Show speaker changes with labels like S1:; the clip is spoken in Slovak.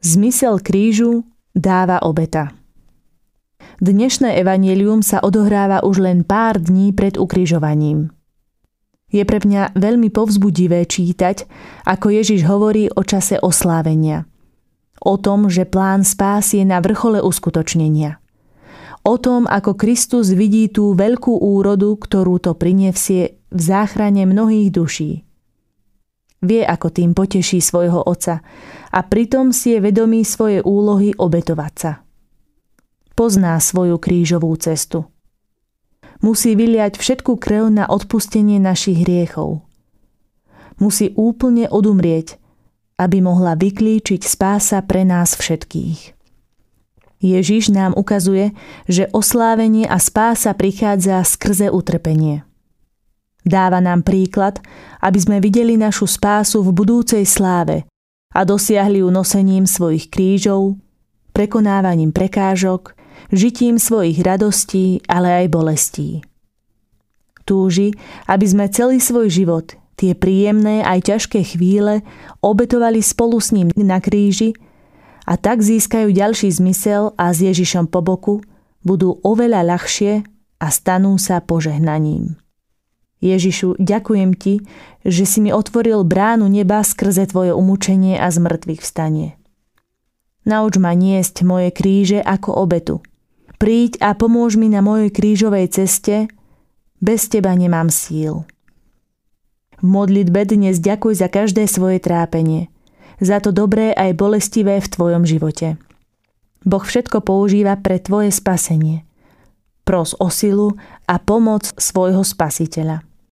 S1: Zmysel krížu dáva obeta. Dnešné evanelium sa odohráva už len pár dní pred ukrižovaním. Je pre mňa veľmi povzbudivé čítať, ako Ježiš hovorí o čase oslávenia. O tom, že plán spás je na vrchole uskutočnenia. O tom, ako Kristus vidí tú veľkú úrodu, ktorú to prinesie v záchrane mnohých duší. Vie, ako tým poteší svojho oca a pritom si je vedomý svoje úlohy obetovať sa pozná svoju krížovú cestu. Musí vyliať všetku krv na odpustenie našich hriechov. Musí úplne odumrieť, aby mohla vyklíčiť spása pre nás všetkých. Ježiš nám ukazuje, že oslávenie a spása prichádza skrze utrpenie. Dáva nám príklad, aby sme videli našu spásu v budúcej sláve a dosiahli ju nosením svojich krížov, prekonávaním prekážok žitím svojich radostí, ale aj bolestí. Túži, aby sme celý svoj život, tie príjemné aj ťažké chvíle, obetovali spolu s ním na kríži a tak získajú ďalší zmysel a s Ježišom po boku budú oveľa ľahšie a stanú sa požehnaním. Ježišu, ďakujem ti, že si mi otvoril bránu neba skrze tvoje umúčenie a zmrtvých vstanie. Nauč ma niesť moje kríže ako obetu – Príď a pomôž mi na mojej krížovej ceste, bez teba nemám síl. V modlitbe dnes ďakuj za každé svoje trápenie, za to dobré aj bolestivé v tvojom živote. Boh všetko používa pre tvoje spasenie. Pros o silu a pomoc svojho spasiteľa.